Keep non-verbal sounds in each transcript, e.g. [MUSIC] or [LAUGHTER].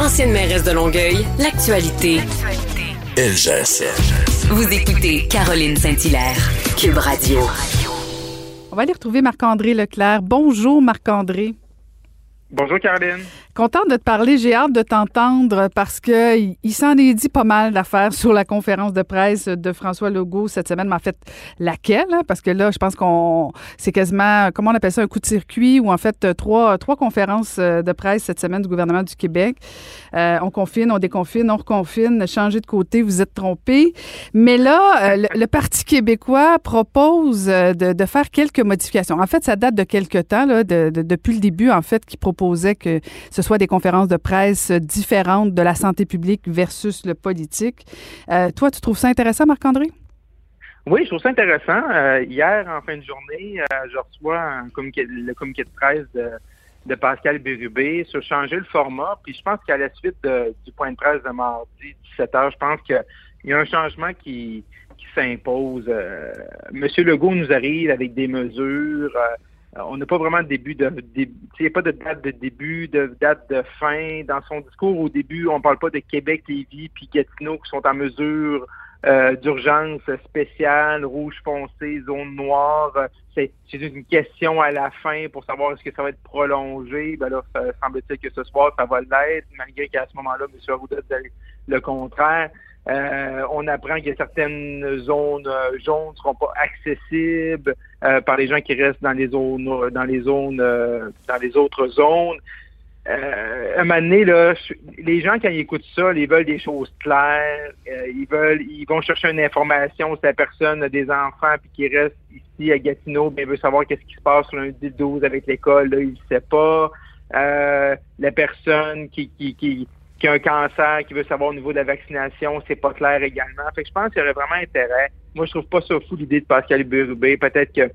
Ancienne mairesse de Longueuil, l'actualité. LGSN. Vous écoutez Caroline Saint-Hilaire, Cube Radio. On va aller retrouver Marc-André Leclerc. Bonjour Marc-André. Bonjour Caroline. Contente de te parler. J'ai hâte de t'entendre parce que il, s'en est dit pas mal d'affaires sur la conférence de presse de François Legault cette semaine. Mais en fait, laquelle? Hein? Parce que là, je pense qu'on c'est quasiment, comment on appelle ça, un coup de circuit ou en fait trois, trois conférences euh, de presse cette semaine du gouvernement du Québec. Euh, on confine, on déconfine, on reconfine, changer de côté, vous êtes trompé. Mais là, euh, le, Parti québécois propose de, faire quelques modifications. En fait, ça date de quelques temps, là, de, de, depuis le début, en fait, qui proposait que ce des conférences de presse différentes de la santé publique versus le politique. Euh, toi, tu trouves ça intéressant, Marc-André? Oui, je trouve ça intéressant. Euh, hier, en fin de journée, euh, je reçois le communiqué de presse de, Pascal Bérubé sur changer le format. Puis je pense qu'à la suite du point de presse de mardi 17 h, je pense qu'il y a un changement qui, qui s'impose. Monsieur Legault nous arrive avec des mesures. Euh, on n'a pas vraiment de début de, il n'y a pas de date de début, de date de fin. Dans son discours au début, on ne parle pas de Québec, Lévis, puis Gatineau qui sont en mesure euh, d'urgence spéciale, rouge foncé, zone noire. C'est une question à la fin pour savoir est-ce que ça va être prolongé. Ben là, semble-t-il que ce soir, ça va l'être, malgré qu'à ce moment-là, M. Arruda dit le contraire. Euh, on apprend que certaines zones euh, jaunes ne seront pas accessibles euh, par les gens qui restent dans les zones, dans les zones, dans les autres zones. à un moment donné, là, les gens, quand ils écoutent ça, ils veulent des choses claires. ils veulent, ils vont chercher une information. Si la personne a des enfants puis qui reste ici à Gatineau, bien, veut savoir qu'est-ce qui se passe lundi 12 avec l'école, là, il ne sait pas. la personne qui, qui, qui qui a un cancer, qui veut savoir au niveau de la vaccination, c'est pas clair également. Fait que je pense qu'il y aurait vraiment intérêt. Moi, je trouve pas ça fou l'idée de Pascal Burubé. Peut-être que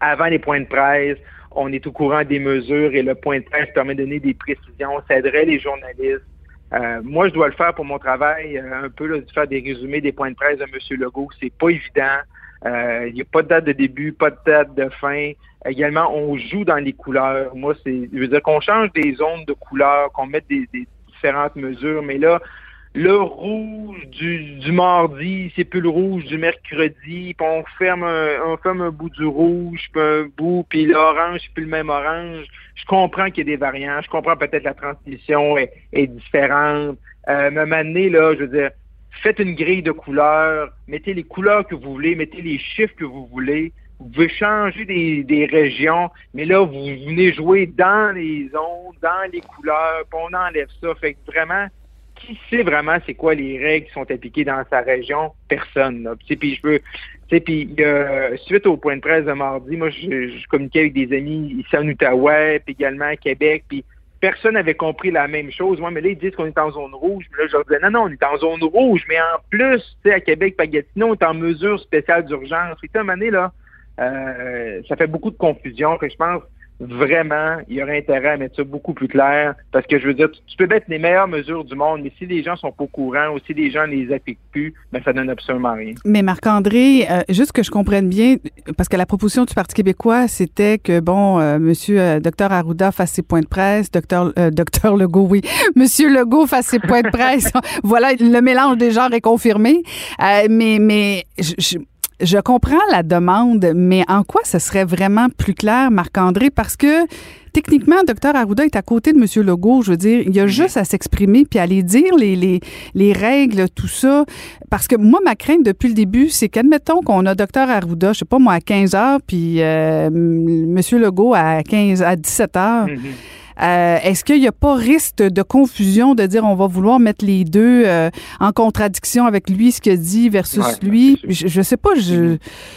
avant les points de presse, on est au courant des mesures et le point de presse permet de donner des précisions. Ça aiderait les journalistes. Euh, moi, je dois le faire pour mon travail, euh, un peu de faire des résumés des points de presse de M. Legault. C'est pas évident. Euh, il n'y a pas de date de début, pas de date de fin. Également, on joue dans les couleurs. Moi, c'est, je veux dire qu'on change des zones de couleurs, qu'on mette des, différentes mesures, mais là, le rouge du, mardi, c'est plus le rouge du mercredi, puis on ferme un, ferme un bout du rouge, puis un bout, puis l'orange, c'est plus le même orange. Je comprends qu'il y a des variants, je comprends peut-être la transmission est, différente. Euh, maintenant, là, je veux dire, faites une grille de couleurs, mettez les couleurs que vous voulez, mettez les chiffres que vous voulez, vous pouvez changer des, régions, mais là, vous venez jouer dans les zones, dans les couleurs, puis on enlève ça. Fait que vraiment, qui sait vraiment c'est quoi les règles qui sont appliquées dans sa région? Personne. Puis je veux. Puis suite au point de presse de mardi, moi, je, communiquais avec des amis ici en Outaouais, puis également à Québec, puis personne n'avait compris la même chose. Moi, mais là, ils disent qu'on est en zone rouge. Mais là, je leur disais, non, non, on est en zone rouge, mais en plus, tu sais, à Québec, Pagatino, on est en mesure spéciale d'urgence. Et à un moment donné, là, euh, ça fait beaucoup de confusion. Que je pense vraiment, il y aurait intérêt à mettre ça beaucoup plus clair. Parce que je veux dire, tu, peux mettre les meilleures mesures du monde, mais si les gens sont pas au courant ou si les gens ne les appliquent plus, ben ça donne absolument rien. Mais Marc-André, euh, juste que je comprenne bien, parce que la proposition du Parti québécois, c'était que, bon, euh, monsieur docteur Arruda fasse ses points de presse, docteur [LAUGHS] docteur Legault, oui, monsieur Legault fasse ses points de presse. [LAUGHS] voilà, le mélange des genres est confirmé. mais mais je, je comprends la demande, mais en quoi ce serait vraiment plus clair, Marc-André? Parce que, techniquement, docteur Arruda est à côté de M. Legault. Je veux dire, il y a juste à s'exprimer puis à aller dire les, les, les règles, tout ça. Parce que moi, ma crainte depuis le début, c'est qu'admettons qu'on a docteur Arruda, je sais pas moi, à 15 heures, puis euh, M. Legault à 15, à 17 heures. Mhm. Euh, Est-ce qu'il n'y a pas risque de confusion de dire on va vouloir mettre les deux euh, en contradiction avec lui, ce qu'il dit versus Ouais, lui? Je, je sais pas, je,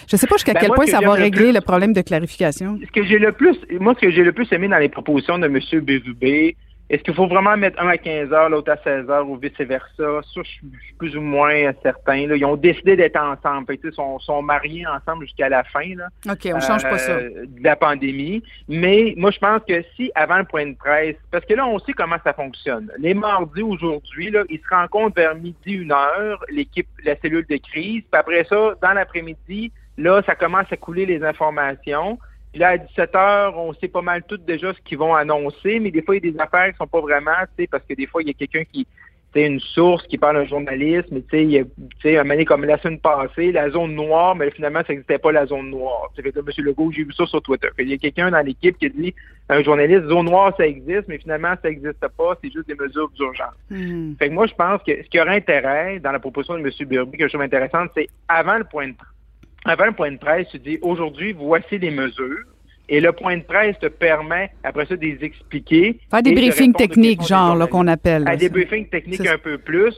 je sais pas jusqu'à Ben, quel point ça va le régler plus- le problème de clarification. Ce que j'ai le plus, moi, ce que j'ai le plus aimé dans les propositions de M. Bérubé, est-ce qu'il faut vraiment mettre un à 15 heures, l'autre à 16 heures ou vice-versa? Ça, je suis plus ou moins certain. là. Ils ont décidé d'être ensemble. Ils sont, sont mariés ensemble jusqu'à la fin là, OK, on change pas ça. euh, de la pandémie. Mais moi, je pense que si, avant le point de presse, parce que là, on sait comment ça fonctionne. Les mardis, aujourd'hui, ils se rencontrent vers midi, une heure, l'équipe, la cellule de crise. Puis après ça, dans l'après-midi, là, ça commence à couler les informations. Puis là, à 17 heures, on sait pas mal tout déjà ce qu'ils vont annoncer, mais des fois, il y a des affaires qui sont pas vraiment, tu sais, parce que des fois, il y a quelqu'un qui, c'est une source qui parle d'un journaliste, mais tu sais, il y a- tu sais, un moment comme la semaine passée, la zone noire, mais finalement, ça n'existait pas la zone noire. Tu sais, fait que M. Legault, j'ai vu ça sur Twitter. Il y a quelqu'un dans l'équipe qui a dit, un journaliste, zone noire, ça existe, mais finalement, ça n'existe pas, c'est juste des mesures d'urgence. Hmm. Fait que moi, je pense que ce qui aurait intérêt dans la proposition de M. Burby, que je trouve intéressante, c'est avant le point de avant le point de presse, tu dis aujourd'hui, voici les mesures. Et le point de presse te permet, après ça, de les expliquer. Faire des briefings techniques, genre, là, qu'on appelle. là, À des briefings techniques un peu plus,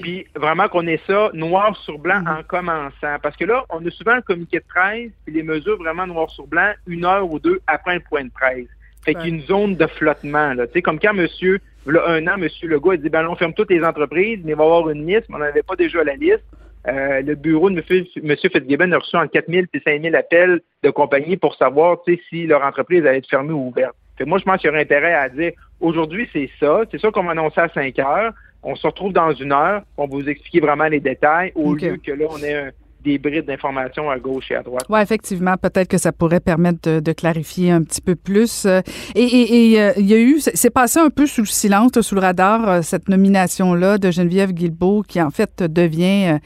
puis vraiment qu'on ait ça noir sur blanc Mm-hmm. en commençant. Parce que là, on a souvent le communiqué de presse, puis les mesures vraiment noir sur blanc, une heure ou deux après le point de presse. Fait qu'il y a une zone de flottement. Là. Tu sais, comme quand monsieur, là, un an, monsieur Legault a dit, ben on ferme toutes les entreprises, mais il va y avoir une liste, mais on n'avait pas déjà la liste. Euh, le bureau de M. Monsieur Fitzgibbon a reçu en 4 000 et 5 000 appels de compagnies pour savoir tu sais, si leur entreprise allait être fermée ou ouverte. Fait moi, je pense qu'il y aurait intérêt à dire aujourd'hui, c'est ça. C'est ça qu'on va annoncer à 5 heures. On se retrouve dans une heure. On va vous expliquer vraiment les détails au lieu que là, on ait un- des brides d'informations à gauche et à droite. Oui, effectivement, peut-être que ça pourrait permettre de, de clarifier un petit peu plus. Euh, Et et- et, euh, il y a eu, c'est passé un peu sous le silence, sous le radar, euh, cette nomination-là de Geneviève Guilbeault, qui en fait devient,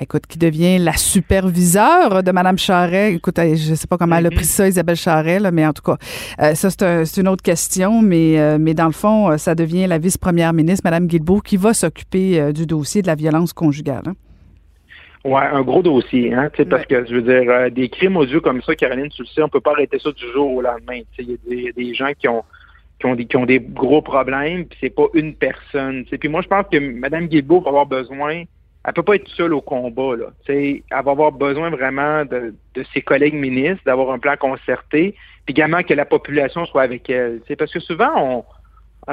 écoute, qui devient la superviseure de Mme Charret. Écoute, je ne sais pas comment elle a pris ça, Isabelle Charret, là, mais en tout cas, ça, c'est un- c'est une autre question, mais, mais dans le fond, ça devient la vice-première ministre, Mme Guilbeault, qui va s'occuper du dossier de la violence conjugale. hein. Ouais, un gros dossier, hein, tu sais, parce que je veux dire, euh, des crimes odieux comme ça, Caroline, tu le sais, on peut pas arrêter ça du jour au lendemain. Tu sais, Il y, a des- il y a des gens qui ont qui ont des qui ont des gros problèmes, puis c'est pas une personne. Puis moi, je pense que Mme Guilbeault va avoir besoin, elle peut pas être seule au combat, là. Tu sais, elle va avoir besoin vraiment de, de ses collègues ministres, d'avoir un plan concerté, puis également que la population soit avec elle. tu sais, Parce que souvent, on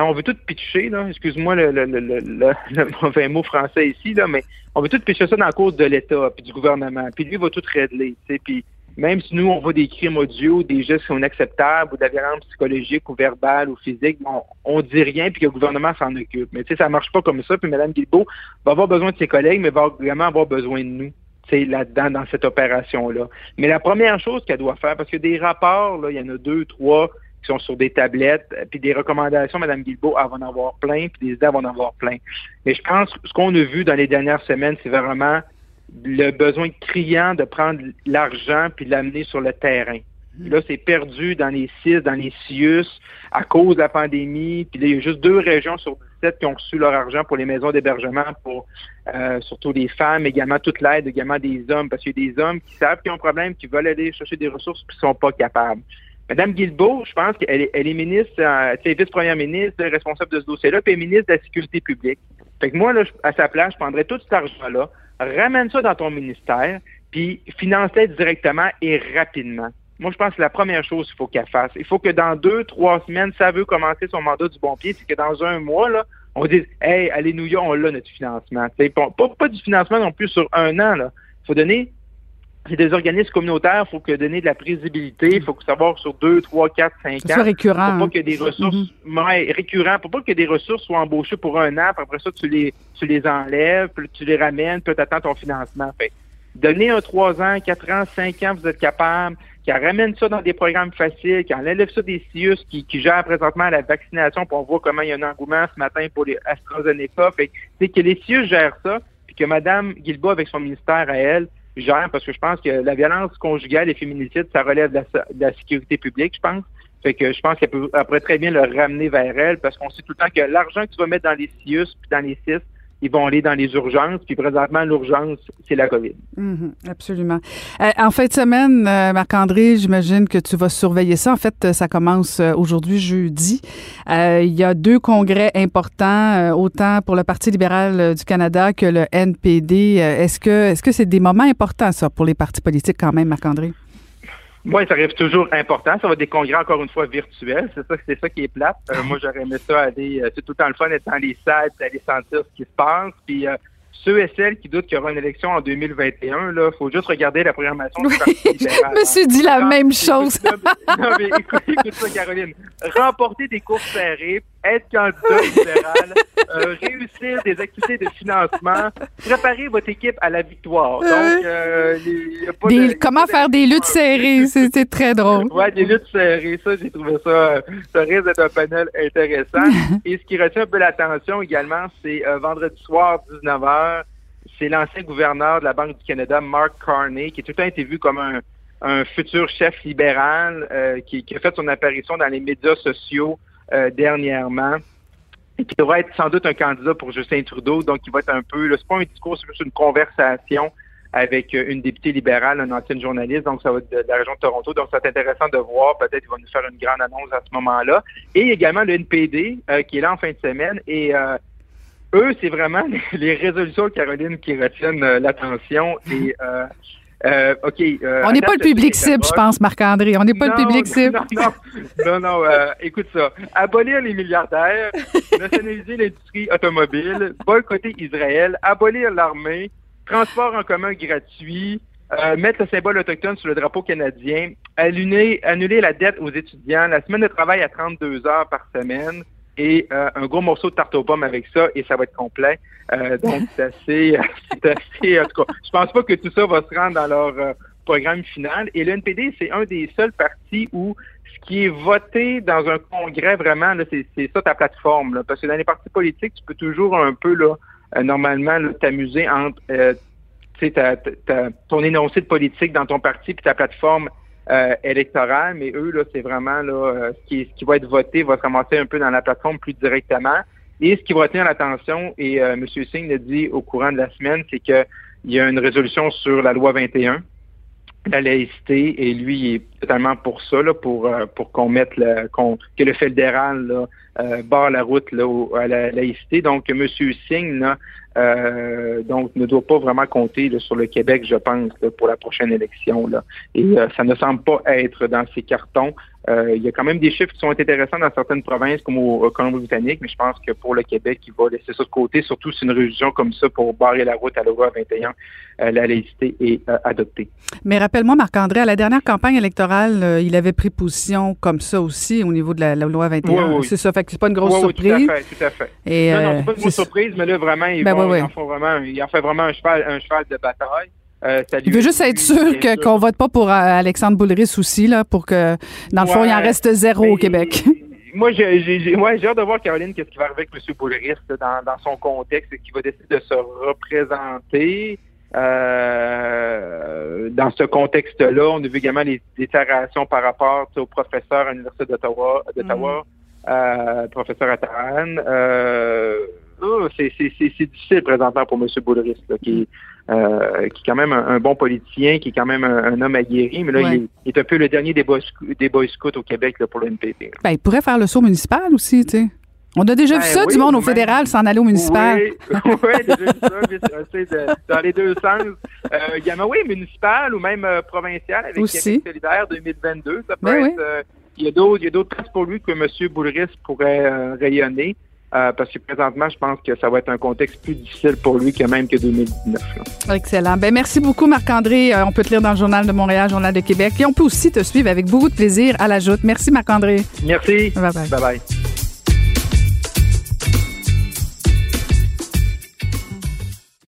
on veut tout pitcher, là. Excuse-moi le, le, le, le, [LAUGHS] mauvais mot français ici, là, mais on veut tout pitcher ça dans la cause de l'État, puis du gouvernement. Puis lui va tout régler. Puis même si nous, on voit des crimes audio, des gestes qui sont inacceptables, ou de la violence psychologique ou verbale ou physique, bon, on dit rien, puis que le gouvernement s'en occupe. Mais tu sais, ça marche pas comme ça. Puis Mme Guilbeault va avoir besoin de ses collègues, mais va vraiment avoir besoin de nous là-dedans, dans cette opération-là. Mais la première chose qu'elle doit faire, parce que des rapports, il y en a deux, trois qui sont sur des tablettes, euh, puis des recommandations, Mme Guilbeault, elle va en avoir plein, puis des idées, elle va en avoir plein. Mais je pense que ce qu'on a vu dans les dernières semaines, c'est vraiment le besoin criant de prendre l'argent puis de l'amener sur le terrain. Puis Là, c'est perdu dans les CIS, dans les CIUS, à cause de la pandémie. Puis là, il y a juste deux régions sur 17 qui ont reçu leur argent pour les maisons d'hébergement pour euh, surtout les femmes, également toute l'aide, également des hommes, parce qu'il y a des hommes qui savent qu'ils ont un problème, qui veulent aller chercher des ressources, puis qui sont pas capables. Madame Guilbeault, je pense qu'elle est, elle est ministre, euh, vice-première ministre, responsable de ce dossier-là, puis ministre de la Sécurité publique. Fait que moi, là, à sa place, je prendrais tout cet argent-là, ramène ça dans ton ministère, puis finance-le directement et rapidement. Moi, je pense que la première chose qu'il faut qu'elle fasse. Il faut que dans deux, trois semaines, ça veut commencer son mandat du bon pied, c'est que dans un mois, là, on dise Hey, nous on l'a notre financement. Pas, pas, pas du financement non plus sur un an. Il faut donner c'est des organismes communautaires, il faut que donner de la prévisibilité, il faut que savoir sur deux, trois, quatre, cinq Que ce soit ans. récurrent. Pour hein. pas que des ressources ouais, récurrents, pour pas que des ressources soient embauchées pour un an, puis après ça, tu les, tu les enlèves, puis tu les ramènes, puis tu attends ton financement. Fait, donner un trois ans, quatre ans, cinq ans, vous êtes capable, qui ramène ça dans des programmes faciles, qui enlève ça des CIUS, qui, qui gèrent présentement la vaccination, pour voir comment il y a un engouement ce matin pour les AstraZeneca. Fait, c'est que les CIUS gèrent ça, puis que Mme Guilbault, avec son ministère à elle, parce que je pense que la violence conjugale et féminicide, ça relève de la, sécurité publique, je pense. Fait que je pense qu'elle pourrait très bien le ramener vers elle parce qu'on sait tout le temps que l'argent que tu vas mettre dans les CIUS puis dans les CIS, ils vont aller dans les urgences. Puis présentement, l'urgence, c'est la COVID. Mhm, absolument. Euh, en fin de semaine, euh, Marc-André, j'imagine que tu vas surveiller ça. En fait, euh, ça commence aujourd'hui, jeudi. Il y a deux congrès importants, autant pour le Parti libéral du Canada que le NPD. Est-ce que est-ce que c'est des moments importants, ça, pour les partis politiques quand même, Marc-André? Moi, ça reste toujours important. Ça va être des congrès, encore une fois, virtuels. C'est ça, c'est ça qui est plate. Euh, moi, j'aurais aimé ça aller. euh, c'est tout le temps le fun d'être dans les salles, d'aller sentir ce qui se passe. Puis euh, ceux et celles qui doutent qu'il y aura une élection en 2021, là, faut juste regarder la programmation du Parti [LAUGHS] libéral. Je me suis dit la Non, même chose. non, mais écoute, écoute ça, Caroline. Remporter des courses serrées, être candidat libéral, euh, réussir des activités de financement, préparer votre équipe à la victoire? Donc, euh, pas Des- de- comment de- faire des luttes serrées, c'est très drôle. [LAUGHS] Ouais, des luttes serrées, ça, j'ai trouvé ça, euh, ça risque d'être un panel intéressant. [LAUGHS] Et ce qui retient un peu l'attention également, c'est euh, vendredi soir, 19h, c'est l'ancien gouverneur de la Banque du Canada, Mark Carney, qui a tout le temps été vu comme un, un futur chef libéral, euh, qui, qui a fait son apparition dans les médias sociaux euh, dernièrement. Et qui devrait être sans doute un candidat pour Justin Trudeau, donc il va être un peu, c'est pas un discours, c'est juste une conversation avec euh, une députée libérale, une ancienne journaliste, donc ça va être de, la région de Toronto. Donc, être intéressant de voir. Peut-être qu'il va nous faire une grande annonce à ce moment-là. Et également le NPD euh, qui est là en fin de semaine. Et eux, c'est vraiment [LAUGHS] les résolutions, Caroline, qui retiennent l'attention. Euh, euh, euh, On n'est pas le public cible, je pense, Marc-André. On n'est pas le public cible. Non, non, non, non, euh, écoute ça. Abolir les milliardaires, [LAUGHS] nationaliser l'industrie automobile, boycotter Israël, abolir l'armée, transport en commun gratuit, euh, mettre le symbole autochtone sur le drapeau canadien, annuler, annuler la dette aux étudiants, la semaine de travail à 32 heures par semaine et euh, un gros morceau de tarte aux pommes avec ça et ça va être complet. Euh, donc, [LAUGHS] c'est assez, c'est assez, en tout cas, je pense pas que tout ça va se rendre dans leur euh, programme final. Et le NPD, c'est un des seuls partis où ce qui est voté dans un congrès, vraiment, là, c'est, c'est ça ta plateforme. Là, parce que dans les partis politiques, tu peux toujours un peu, là, euh, normalement, là, t'amuser entre euh, tu sais, ta- ta- ta- ton énoncé de politique dans ton parti puis ta plateforme euh, électorale, mais eux, là, c'est vraiment là, euh, ce, qui, ce qui va être voté va se ramasser un peu dans la plateforme plus directement. Et ce qui va retenir l'attention, et euh, M. Singh l'a dit au courant de la semaine, c'est qu'il y a une résolution sur la loi 21, la laïcité, et lui, il est totalement pour ça, là, pour, euh, pour qu'on mette le, que le fédéral euh, barre la route à la laïcité. Donc, M. Singh, euh, ne doit pas vraiment compter sur le Québec, je pense, pour la prochaine élection. Et ça ne semble pas être dans ses cartons. Il y a quand même des chiffres qui sont intéressants dans certaines provinces, comme au, au Colombie-Britannique, mais je pense que pour le Québec, il va laisser ça de côté, surtout si une résolution comme ça pour barrer la route à la loi 21, euh, la laïcité est adoptée. Mais rappelle-moi, Marc-André, à la dernière campagne électorale, euh, il avait pris position comme ça aussi au niveau de la, la loi 21. Oui, oui. C'est ça, fait que c'est pas une grosse Oui, surprise. tout à fait, tout à fait. Et, non, non, euh, c'est pas une grosse surprise, mais là, vraiment, ils, Ben, vont, ils en font vraiment, ils en font vraiment un cheval, un cheval de bataille. Euh, Il veut juste être sûr que, qu'on vote pas pour euh, Alexandre Boulris aussi, là, pour que, dans le fond, il en reste zéro au Québec. [LAUGHS] Moi, j'ai, j'ai, j'ai- ouais, j'ai hâte de voir, Caroline, qu'est-ce qui va arriver avec M. Boulris dans, dans son contexte, et qu'il va décider de se représenter. Euh, dans ce contexte-là, on a vu également les déclarations par rapport au professeur à l'Université d'Ottawa, d'Ottawa euh, professeur Ataran. Euh, oh, c'est, c'est, c'est, c'est difficile présentement pour M. Boulris, là, qui, euh, qui est quand même un, un bon politicien, qui est quand même un, un homme aguerri, mais là, Ouais. il, est, il est un peu le dernier des boys scouts au Québec là, pour le NPD. Ben, il pourrait faire le saut municipal aussi, tu sais. On a déjà Ben vu ça, oui, du monde au fédéral s'en aller au municipal. [LAUGHS] Oui, oui, déjà vu ça, mais de- dans les deux sens. Euh, également, oui, municipal ou même euh, provincial avec Aussi. Québec solidaire 2022. Ça peut Ben être. oui. euh, il y a d'autres, il y a d'autres places pour lui que M. Boulris pourrait euh, rayonner. euh, parce que présentement, je pense que ça va être un contexte plus difficile pour lui que même que 2019. là. Excellent. Ben, merci beaucoup, Marc-André. Euh, on peut te lire dans le Journal de Montréal, Journal de Québec. Et on peut aussi te suivre avec beaucoup de plaisir à la joute. Merci, Marc-André. Merci. Bye bye. Bye bye.